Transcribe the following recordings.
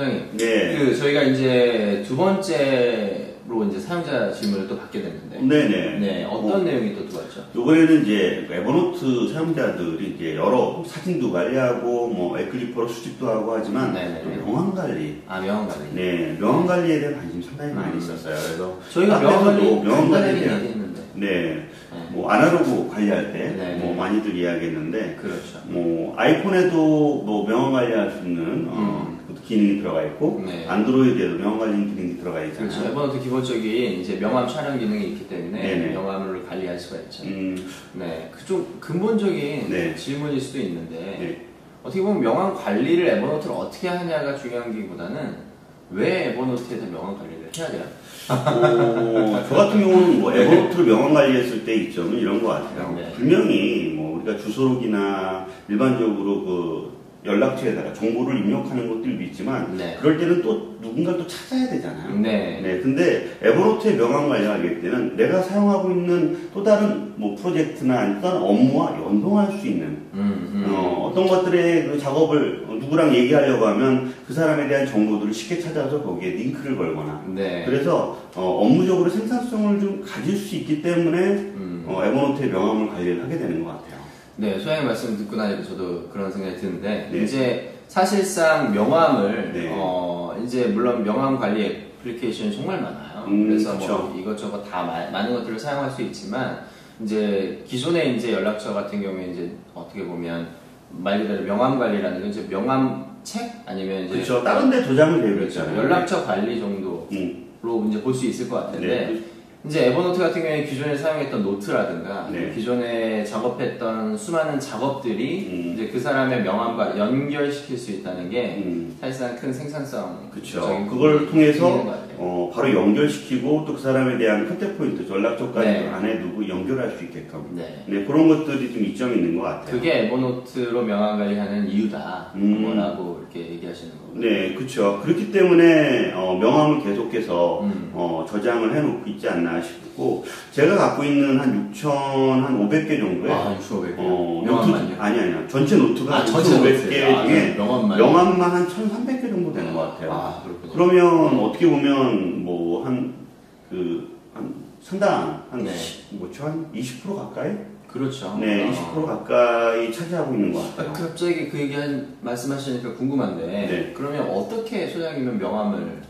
사장님, 네. 그 저희가 이제 두 번째로 이제 사용자 질문을 또 받게 됐는데, 네네. 네, 어떤 내용이 또 들어왔죠? 요번에는 이제 에버노트 사용자들이 이제 여러 사진도 관리하고 뭐 에클리퍼로 수집도 하고 하지만 네네네. 또 명함 관리, 아, 명함 관리. 네 명함 관리에 대한 관심이 상당히 많이 음. 있었어요. 그래서 저희가 명함 관리 명함 관리에 대한 얘기했는데, 네, 네. 뭐 아날로그 관리할 때. 뭐 많이들 이야기했는데 그렇죠. 뭐 아이폰에도 뭐 명함 관리할 수 있는 어, 그 기능이 들어가 있고 음. 네. 안드로이드에도 명함 관리 기능이 들어가 있잖아요. 그렇죠. 에버노트 기본적인 이제 명함 촬영 기능이 있기 때문에 네네. 명함을 관리할 수가 있죠. 음, 네, 그좀 근본적인 네. 질문일 수도 있는데 네. 어떻게 보면 명함 관리를 에버노트를 어떻게 하냐가 중요한 게보다는 왜 에버노트에서 명함 관리를 해야 돼요? 어, 저 같은 경우는 뭐 에버노트를 명함 관리했을 때 이점은 이런 것 같아요. 네. 분명히 뭐 우리가 주소록이나 일반적으로 그 연락처에다가 정보를 입력하는 것들도 있지만 네. 그럴 때는 또 누군가 또 찾아야 되잖아요. 네. 네, 근데 에버노트의 명함 관리하기 때는 내가 사용하고 있는 또 다른 뭐 프로젝트나 어떤 업무와 연동할 수 있는 음, 음. 어, 떤 것들의 그 작업을 누구랑 얘기하려고 하면 그 사람에 대한 정보들을 쉽게 찾아서 거기에 링크를 걸거나 네. 그래서 어, 업무적으로 생산성을 좀 가질 수 있기 때문에 음. 어, 에버노트의 명함을 관리를 하게 되는 것 같아요. 네, 소장님 말씀 듣고 나니까 저도 그런 생각이 드는데 네. 이제 사실상 명함을 네. 어 이제 물론 명함 관리 애플리케이션이 정말 많아요. 음, 그래서 그쵸. 뭐 이것저것 다 마- 많은 것들을 사용할 수 있지만 이제 기존의 이제 연락처 같은 경우에 이제 어떻게 보면 말 그대로 명함 관리라는 게 이제 명함 책 아니면 이제 그렇죠. 다른 데 도장을 내고 그렇죠. 있잖아요. 연락처 관리 정도로 음, 이제 볼 수 있을 것 같은데 네. 이제 에버노트 같은 경우에 기존에 사용했던 노트라든가 네. 기존에 작업했던 수많은 작업들이 음. 이제 그 사람의 명함과 연결시킬 수 있다는 게 음, 사실상 큰 생산성 그렇죠. 그걸 통해서. 어, 바로 연결시키고 또 그 사람에 대한 컨택 포인트, 연락처까지 네. 안에 두고 연결할 수 있게끔. 네. 네, 그런 것들이 좀 이점이 있는 것 같아요. 그게 에버노트로 명함 관리하는 이유다. 음. 뭐라고 이렇게 얘기하시는 거고. 네, 그렇죠. 그렇기 때문에 어, 명함을 계속해서 음. 어, 저장을 해놓고 있지 않나 싶고 제가 갖고 있는 한 6,500개 정도의 아, 6,500개. 어, 명함만요? 아니 아니요. 전체 노트가 아, 전체 6,500개 노트. 아, 중에 명함만. 명함만 한 1,300개 정도 되는 것 같아요. 아. 그러면 어떻게 보면 뭐 한 그 한 상당 한 네. 뭐죠 한 20% 가까이 그렇죠. 네, 어. 20% 가까이 차지하고 있는 것 같아요. 아, 갑자기 그 얘기 한, 말씀하시니까 궁금한데, 네. 그러면 어떻게 소장님은 명함을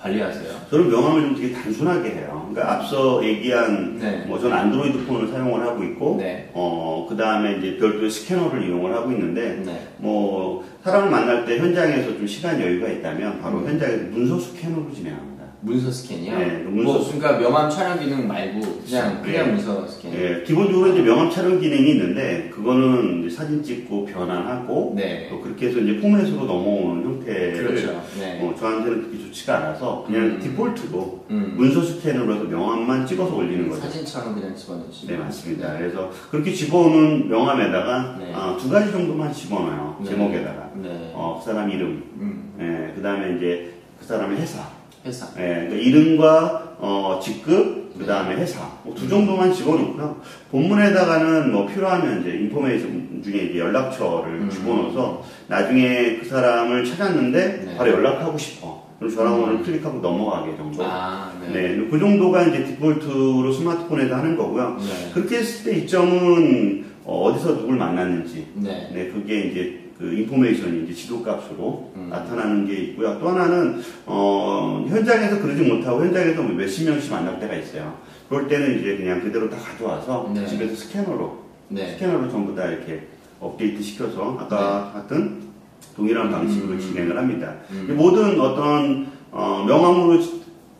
관리하세요? 저는 명함을 좀 되게 단순하게 해요. 그러니까 앞서 얘기한 네. 뭐 저는 안드로이드 폰을 사용을 하고 있고 네. 어 그 다음에 이제 별도의 스캐너를 이용을 하고 있는데 네. 뭐 사람을 만날 때 현장에서 좀 시간 여유가 있다면 바로 음. 현장에서 문서 스캐너로 진행합니다. 문서 스캔이요? 네, 문서 뭐, 그러니까 명함 촬영 기능 말고 그냥 네. 그냥 문서 스캔. 예, 기본적으로 이제 명함 촬영 기능이 있는데 그거는 사진 찍고 변환하고 네. 또 그렇게 해서 이제 포맷으로 넘어오는 형태를 그렇죠. 네. 어, 저한테는 그렇게 좋지가 않아서 그냥 음. 디폴트로 음. 문서 스캔으로 해서 명함만 찍어서 올리는 거죠. 사진처럼 그냥 집어넣으시면. 네, 맞습니다. 그래서 그렇게 집어오는 명함에다가 네. 아, 두 가지 정도만 집어넣어요. 네. 제목에다가. 네. 어, 그 사람 이름, 음. 예, 그 다음에 이제 그 사람의 회사. 회사. 예, 그러니까 이름과 어, 직급, 그 다음에 네. 회사. 뭐 두 정도만 집어넣고요. 본문에다가는 뭐 필요하면 이제 인포메이션 중에 이제 연락처를 음. 집어넣어서 나중에 그 사람을 찾았는데 네. 바로 연락하고 싶어. 그럼 전화번호를 음. 클릭하고 넘어가게 정도. 아, 네. 네, 그 정도가 이제 디폴트로 스마트폰에서 하는 거고요. 네. 그렇게 했을 때 이점은 어, 디서 누굴 만났는지, 네. 네, 그게 이제 그 인포메이션이 이제 지도값으로 음. 나타나는 게 있고요. 또 하나는 어, 현장에서 그러지 못하고 현장에서 뭐 몇십 명씩 만날 때가 있어요. 그럴 때는 이제 그냥 그대로 다 가져와서 네. 집에서 스캐너로 네. 스캐너로 전부 다 이렇게 업데이트 시켜서 아까 같은 동일한 방식으로 음. 진행을 합니다. 음. 이 모든 어떤 어, 명함으로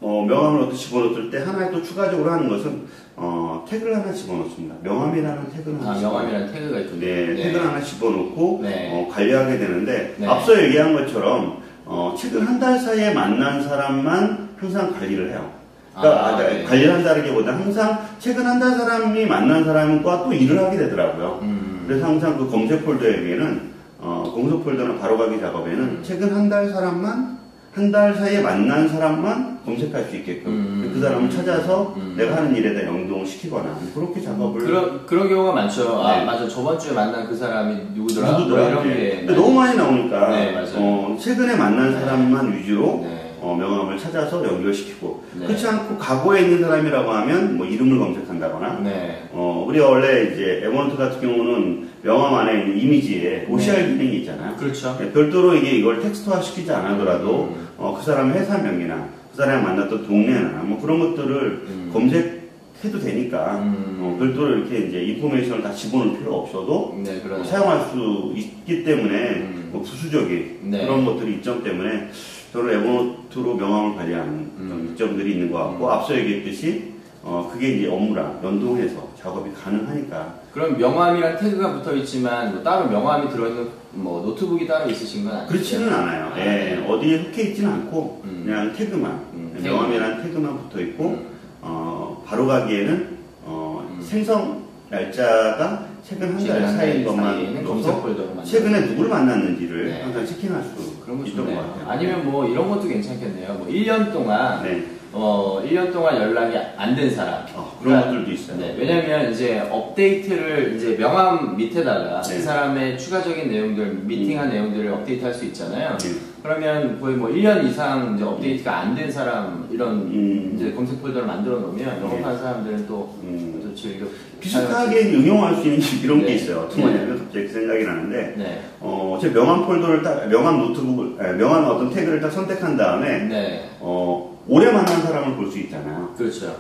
어, 명함을 어떤 집어넣을 때 하나 또 추가적으로 하는 것은 어, 태그를 하나 집어넣습니다. 명함이라는 태그를 하나 아. 명함이라는 태그가 있군요. 네, 태그를 하나 집어넣고 네. 어, 관리하게 되는데 네. 앞서 얘기한 것처럼 어, 최근 한 달 사이에 만난 사람만 항상 관리를 해요. 그러니까 아, 아, 네. 관리를 한다기보다 항상 최근 한 달 사람이 만난 사람과 또 일을 하게 되더라고요. 음. 그래서 항상 그 검색 폴더에게는 어, 공소 폴더나 바로가기 작업에는 음. 최근 한 달 사람만 한 달 사이에 만난 사람만 검색할 수 있게끔 음. 그 사람을 찾아서 음. 내가 하는 일에다 연동을 시키거나 그렇게 작업을 그런 그런 경우가 많죠. 아 네. 맞아 저번 주에 만난 그 사람이 누구더라? 누구더라 뭐 이런 네. 게 근데 너무 많이 나오니까 네. 어, 최근에 만난 네. 사람만 위주로 네. 어, 명함을 찾아서 연결시키고 네. 그렇지 않고 과거에 있는 사람이라고 하면 뭐 이름을 검색한다거나 네. 어, 우리가 원래 이제 에버노트 같은 경우는 명함 안에 있는 이미지에 OCR 네. 기능이 있잖아요. 그렇죠. 네, 별도로 이게 이걸 텍스트화 시키지 않아더라도 음. 어, 그 사람의 회사 명이나 그 사람이 만났던 동네나 뭐 그런 것들을 음. 검색해도 되니까 음. 어, 별도로 이렇게 이제 인포메이션을 다 집어넣을 필요 없어도 네. 뭐 사용할 수 있기 때문에 음. 뭐 부수적인 네. 그런 것들이 이점 때문에 저는 에버노트로 명함을 관리하는 음. 이점들이 있는 것 같고 음. 앞서 얘기했듯이 어, 그게 이제 업무랑 연동해서 작업이 가능하니까 그럼 명함이랑 태그가 붙어 있지만 뭐 따로 명함이 들어있는 뭐 노트북이 따로 있으신 건 아니죠? 그렇지는 않아요. 아, 예, 네. 어디에 속해 있지는 않고 음. 그냥 태그만 음, 명함이란 태그만 붙어 있고 음. 어, 바로 가기에는 어, 음. 생성 날짜가 최근 한 달 사이인 것만 검색 넣어서 폴더로 만들어. 최근에 누구를 만났는지를 네. 항상 checking할 수 그런 거 있던 것 좋네요. 같아요. 아니면 뭐 이런 것도 괜찮겠네요. 뭐 1년 동안 네. 어 1년 동안 연락이 안 된 사람. 어, 그런 그러니까 것들도 있어요. 네, 왜냐면 이제 업데이트를 이제 명함 밑에다가 네. 그 사람의 추가적인 내용들, 미팅한 내용들을 업데이트 할 수 있잖아요. 네. 그러면 거의 뭐 1년 이상 이제 업데이트가 안 된 사람 이런 음. 이제 검색 폴더를 만들어 놓으면 영업하는 사람들은 또, 음. 또 즐겨 비슷하게 응용할 수 있는 이런 네. 게 있어요. 어떤 거냐면 갑자기 그 생각이 나는데 네, 어, 제 명함 폴더를 딱 명함 노트북을 에, 명함 어떤 태그를 딱 선택한 다음에 네, 어, 올해 만난 사람을 볼 수 있잖아요. 그렇죠.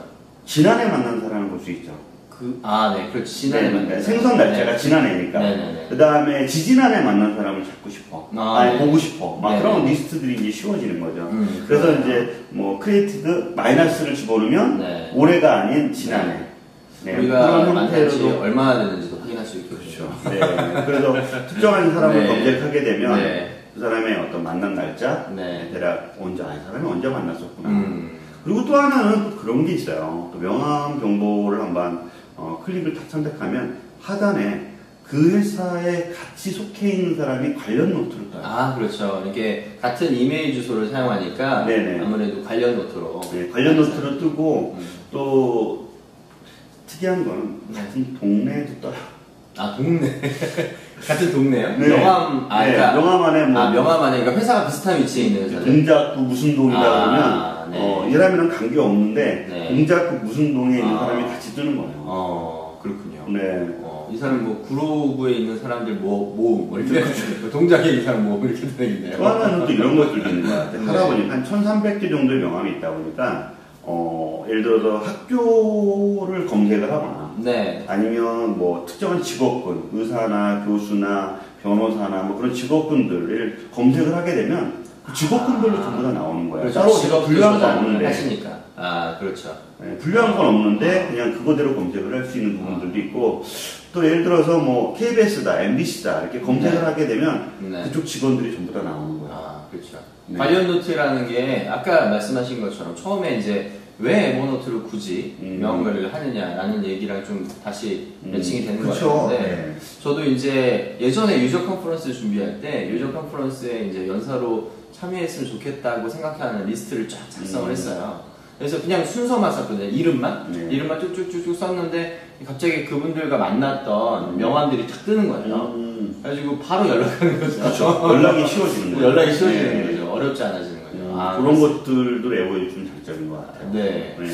지난해 만난 사람을 볼 수 있죠. 그, 아, 네, 그렇죠. 지난해 네, 만난 네. 생성 날짜가 네. 지난해니까. 네네네. 그 다음에 지지난해 만난 사람을 찾고 싶어. 아, 아, 니 네. 보고 싶어. 막. 그런 리스트들이 이제 쉬워지는 거죠. 음, 그래서. 이제 뭐 created 마이너스를 집어넣으면 네. 올해가 아닌 지난해. 네, 우리가 그런 만난 지 형태로도 얼마나 됐는지도 확인할 수 있겠죠. 네. 그래서 특정한 사람을 네. 검색하게 되면 네. 그 사람의 어떤 만난 날짜, 네. 대략 언제, 아, 이 사람이 언제 만났었구나. 음, 그리고 또 하나는 또 그런 게 있어요. 또 명함 정보를 한번 어, 클릭을 딱 선택하면 하단에 그 회사에 같이 속해 있는 사람이 관련 노트를 떠요. 아, 그렇죠. 이게 같은 이메일 주소를 사용하니까 네네. 아무래도 관련 노트로. 네, 관련 노트를 뜨고 음. 또 특이한 건 같은 동네에도 떠요. 아, 동네. 같은 동네요? 네. 명함, 아, 네, 그러니까, 명함 안에 뭐 아, 명함 안에, 그러니까 회사가 비슷한 위치에 있는 회사들. 동작구 무슨 동이다 아, 그러면 네. 어, 이 사람이랑 관계 없는데 네. 동작구 무슨 동에 있는 아. 사람이 같이 뜨는 거예요. 어, 그렇군요. 네. 어, 이 사람 뭐, 구로구에 있는 사람들 뭐, 모음, 뭐 이렇게, 동작에 있는 사람 모음, 이렇게 되겠네요. 또 하나는 또 이런 것들도 있는 것 같아요. 네. 하다 보니까 한 1300개 정도의 명함이 있다 보니까 어, 예를 들어서 학교를 검색을 하거나 네. 아니면 뭐 특정한 직업군, 의사나 교수나 변호사나 뭐 그런 직업군들을 검색을 하게 되면 그 직업군별로 전부 다 나오는 거예요. 그렇죠. 따로 직업 분류한 건 없는데. 하시니까. 아, 그렇죠. 네, 분류한 건 없는데 그냥 그거대로 검색을 할 수 있는 부분들도 있고 또 예를 들어서 뭐 KBS다, MBC다 이렇게 검색을 네. 하게 되면 네. 그쪽 직원들이 전부 다 나오는 거예요. 아, 그렇죠. 네. 관련 노트라는 게 아까 말씀하신 것처럼 처음에 이제 왜 에버노트를 굳이 음. 관리를 하느냐라는 얘기랑 좀 다시 음, 매칭이 되는 것 그쵸. 같은데 네. 저도 이제 예전에 user conference 준비할 때 user conference에 이제 연사로 참여했으면 좋겠다고 생각하는 리스트를 쫙 작성을 음. 했어요. 그래서 그냥 순서만 썼거든요. 이름만 네. 이름만 쭉쭉쭉쭉 썼는데 갑자기 그분들과 만났던 명함들이 탁 뜨는 거예요. 음, 그래가지고 바로 연락하는 거죠. 그렇죠. 연락이 쉬워지는 거예요. 연락이 쉬워지는 네. 거죠. 어렵지 않아지는 거죠. 음, 아, 그런 그래서- 것들도 에버에 준 장점인 것 같아요. 네. 네.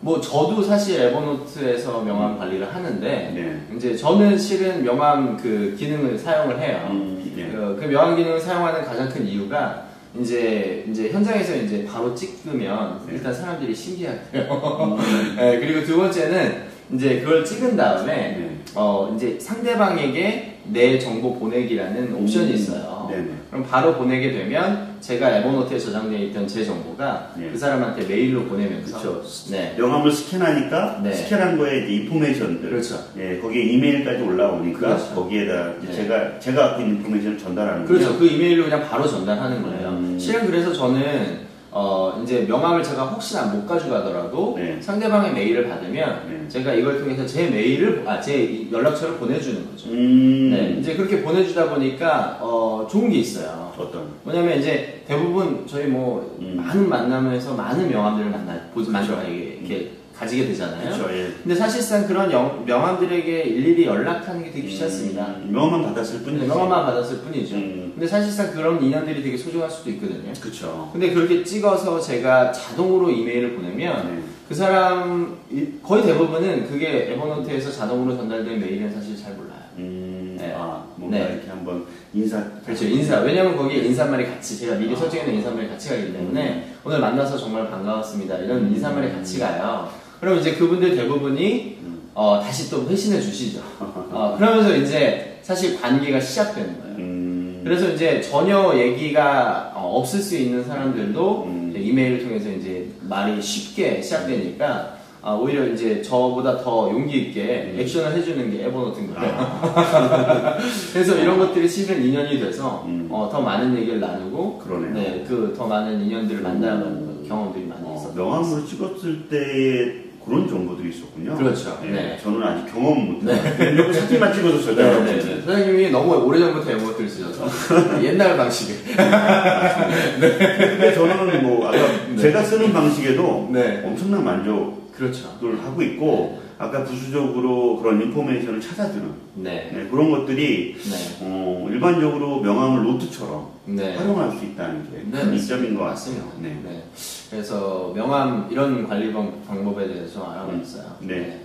뭐 저도 사실 에버노트에서 명함 관리를 하는데 네. 이제 저는 실은 명함 그 기능을 사용을 해요. 음, 네. 그, 그 명함 기능을 사용하는 가장 큰 이유가 이제 이제 현장에서 이제 바로 찍으면 네. 일단 사람들이 신기하대요. 네, 그리고 두 번째는 이제 그걸 찍은 다음에 네. 어 이제 상대방에게 내 정보 보내기라는 옵션이 음, 있어요. 그럼 바로 보내게 되면 제가 에버노트에 저장되어 있던 제 정보가 네. 그 사람한테 메일로 보내면서 그렇죠. 네. 명함을 스캔하니까 네. 스캔한 거에 이제 인포메이션들 그렇죠. 예, 거기에 이메일까지 올라오니까 그렇죠. 거기에다 네. 제가 제가 갖고 있는 인포메이션을 전달하는 그렇죠. 거예요. 그 이메일로 그냥 바로 전달하는 거예요. 음. 실은 그래서 저는 어, 이제 명함을 제가 혹시나 못 가져가더라도 네. 상대방의 메일을 받으면 네. 제가 이걸 통해서 제 메일을, 아, 제 연락처를 보내주는 거죠. 음. 네, 이제 그렇게 보내주다 보니까, 어, 좋은 게 있어요. 어떤? 뭐냐면 이제 대부분 저희 뭐 음. 많은 만남에서 많은 명함들을 만나, 보지, 만들어, 이게 이렇게 가지게 되잖아요. 그렇죠. 예. 근데 사실상 그런 영- 명함들에게 일일이 연락하는 게 되게 귀찮습니다. 음, 명함만 받았을 뿐이지. 근데 명함만 받았을 뿐이죠. 음. 근데 사실상 그런 인연들이 되게 소중할 수도 있거든요. 그렇죠. 근데 그렇게 찍어서 제가 자동으로 이메일을 보내면 네. 그 사람 이- 거의 대부분은 그게 에버노트에서 자동으로 전달된 메일은 사실 잘 몰라요. 음, 네. 아, 뭔가 네. 이렇게 한번 인사. 그렇죠 인사 왜냐면 거기에 인사말이 같이 제가 미리 설정해놓은 인사말이 같이 가기 때문에 오늘 만나서 정말 반가웠습니다 이런 인사말이 같이 가요. 그럼 이제 그분들 대부분이 음. 어, 다시 또 회신해 주시죠. 어, 그러면서 이제 사실 관계가 시작되는 거예요. 음, 그래서 이제 전혀 얘기가 어, 없을 수 있는 사람들도 음. 이메일을 통해서 이제 말이 쉽게 시작되니까 아, 오히려 이제 저보다 더 용기 있게 음. 액션을 해주는 게 에버노트인 거예요. 그래서 이런 것들이 실은 인연이 돼서 음. 어, 더 많은 얘기를 나누고 그러네요. 네, 그 더 많은 인연들을 만나는 경험들이 많이 어, 있었던 명함으로 찍었을 때의 그런 정보들이 있었군요. 그렇죠. 예, 네. 저는 아직 경험 못 해요. 사진만 찍어줬어요. 네, 내가 네, 네. 사장님이 너무 오래전부터 에버노트를 쓰셔서 옛날 방식에 근데 저는 뭐 아까 네. 제가 쓰는 방식에도 네. 엄청난 만족을 그렇죠. 하고 있고 아까 부수적으로 그런 인포메이션을 찾아주는 네. 네, 그런 것들이 네. 어, 일반적으로 명함을 노트처럼 네. 활용할 수 있다는 게 네, 큰. 이점인 것. 같습니다. 네. 네. 그래서 명함 이런 관리 방- 방법에 대해서 알아봤어요. 네.